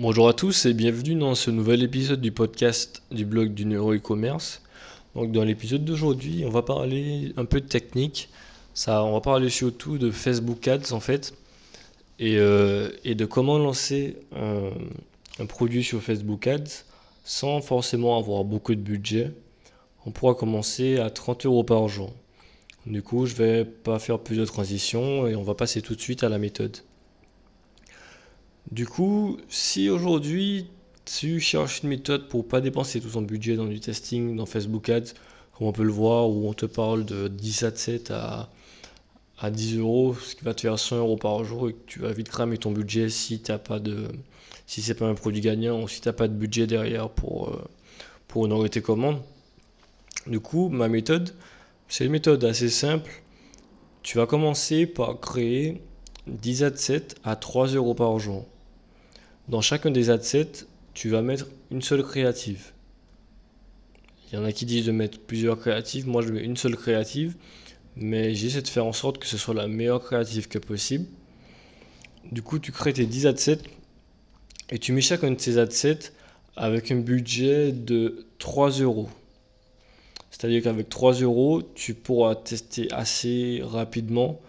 Bonjour à tous et bienvenue dans ce nouvel épisode du podcast du blog du neuro e-commerce. Donc dans l'épisode d'aujourd'hui, on va parler un peu de technique. Ça, on va parler surtout de Facebook Ads en fait et, euh, de comment lancer un, produit sur Facebook Ads sans forcément avoir beaucoup de budget. On pourra commencer à 30 euros par jour. Du coup, je vais pas faire plus de transitions et on va passer tout de suite à la méthode. Du coup, si aujourd'hui tu cherches une méthode pour pas dépenser tout son budget dans du testing, dans Facebook Ads, comme on peut le voir, où on te parle de 10 ads à, à 10 euros, ce qui va te faire 100 euros par jour et que tu vas vite cramer ton budget si t'as pas de, si c'est pas un produit gagnant ou si t'as pas de budget derrière pour, euh, pour honorer tes commandes. Du coup, ma méthode, c'est une méthode assez simple. Tu vas commencer par créer 10 adsets à 3 euros par jour. Dans chacun des adsets, tu vas mettre une seule créative. Il y en a qui disent de mettre plusieurs créatives. Moi, je mets une seule créative. Mais j'essaie de faire en sorte que ce soit la meilleure créative que possible. Du coup, tu crées tes 10 adsets et tu mets chacun de ces adsets avec un budget de 3 euros. C'est-à-dire qu'avec 3 euros, tu pourras tester assez rapidement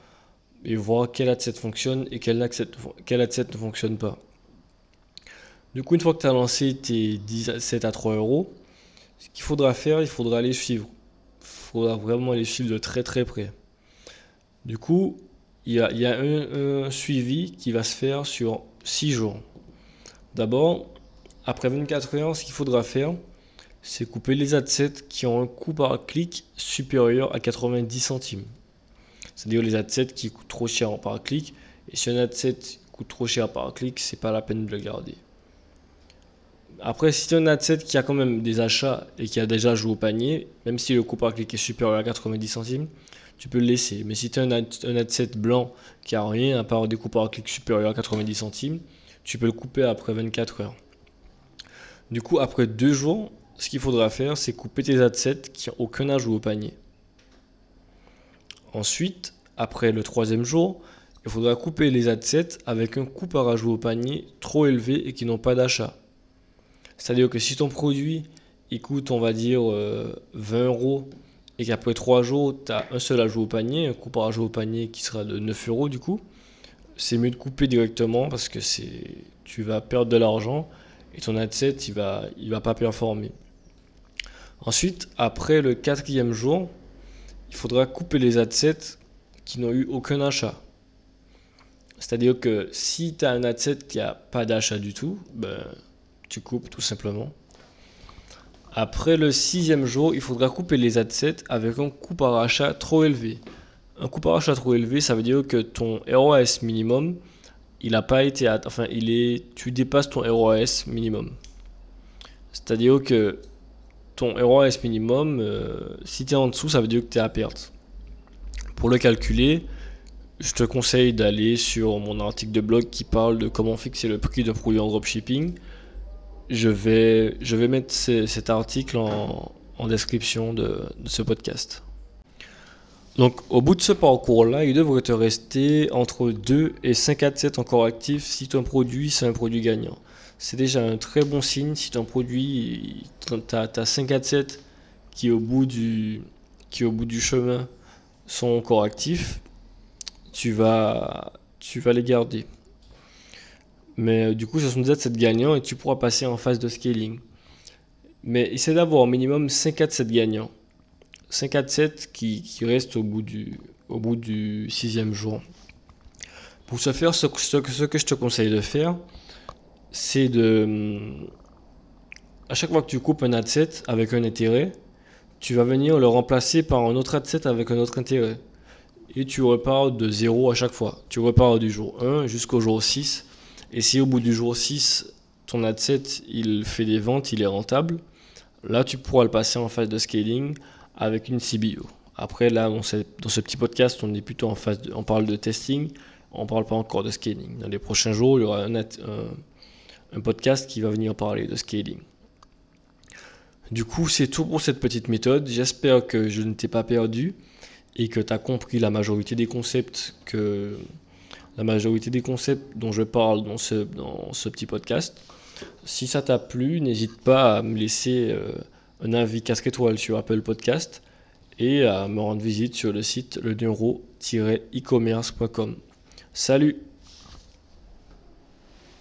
et voir quel adset fonctionne et quel adset, quel adset ne fonctionne pas. Du coup, une fois que tu as lancé tes 10 assets à 3 euros, ce qu'il faudra faire, il faudra les suivre. Il faudra vraiment les suivre de très très près. Du coup, il y a, un, un, suivi qui va se faire sur 6 jours. D'abord, après 24 heures, ce qu'il faudra faire, c'est couper les adsets qui ont un coût par clic supérieur à 90 centimes. C'est-à-dire les adsets qui coûtent trop cher par clic. Et si un adset coûte trop cher par clic, c'est pas la peine de le garder. Après, si tu as un adset qui a quand même des achats et qui a déjà joué au panier, même si le coût par clic est supérieur à 90 centimes, tu peux le laisser. Mais si tu as un, adset blanc qui a rien à part des coûts par clic supérieurs à 90 centimes, tu peux le couper après 24 heures. Du coup, après deux jours, ce qu'il faudra faire, c'est couper tes adsets qui n'ont aucun ajout au panier. Ensuite, après le troisième jour, il faudra couper les adsets avec un coût par ajout au panier trop élevé et qui n'ont pas d'achat. C'est-à-dire que si ton produit coûte, on va dire, 20 euh, euros et qu'après 3 jours, tu as un seul ajout au panier, un coût par ajout au panier qui sera de 9 euros du coup, c'est mieux de couper directement parce que tu vas perdre de l'argent et ton adset il va, il va pas performer. Ensuite, après le quatrième jour, il faudra couper les adsets qui n'ont eu aucun achat. C'est-à-dire que si tu as un adset qui n'a pas d'achat du tout, ben, tu coupes tout simplement. Après le sixième jour, il faudra couper les adsets avec un coût par achat trop élevé. Un coût par achat trop élevé, ça veut dire que ton ROAS minimum, il n'a pas été, enfin, il est, tu dépasses ton ROAS minimum. C'est-à-dire que ton ROAS minimum, euh, si tu es en dessous, ça veut dire que tu es à perte. Pour le calculer, je te conseille d'aller sur mon article de blog qui parle de comment fixer le prix d'un produit en dropshipping. Je vais, je vais mettre cet article en, description de, ce podcast. Donc, au bout de ce parcours-là, il devrait te rester entre 2 et 5 adsets encore actifs si ton produit, c'est un produit gagnant c'est déjà un très bon signe si ton produit, tu as, 5 à 7 qui au, bout du, qui au bout du chemin sont encore actifs, tu vas, tu vas les garder. Mais euh, du coup, ce sont des assets gagnants et tu pourras passer en phase de scaling. Mais essaie d'avoir au minimum 5 à 7 gagnants. 5 à 7 qui, qui restent au bout du, au bout sixième jour. Pour ce faire, ce, que je te conseille de faire, c'est de. À chaque fois que tu coupes un adset avec un intérêt, tu vas venir le remplacer par un autre adset avec un autre intérêt. Et tu repars de 0 à chaque fois. Tu repars du jour 1 jusqu'au jour 6. Et si au bout du jour 6, ton adset il fait des ventes, il est rentable, là tu pourras le passer en phase de scaling avec une CBO. Après, là, dans ce, petit podcast, on est plutôt en phase on parle de testing, on parle pas encore de scaling. Dans les prochains jours, il y aura un un podcast qui va venir parler de scaling. Du coup, c'est tout pour cette petite méthode. J'espère que je ne t'ai pas perdu et que tu as compris la majorité des concepts que la majorité des concepts dont je parle dans ce, petit podcast. Si ça t'a plu, n'hésite pas à me laisser un avis casque étoile sur Apple Podcast et à me rendre visite sur le site le e-commerce.com. Salut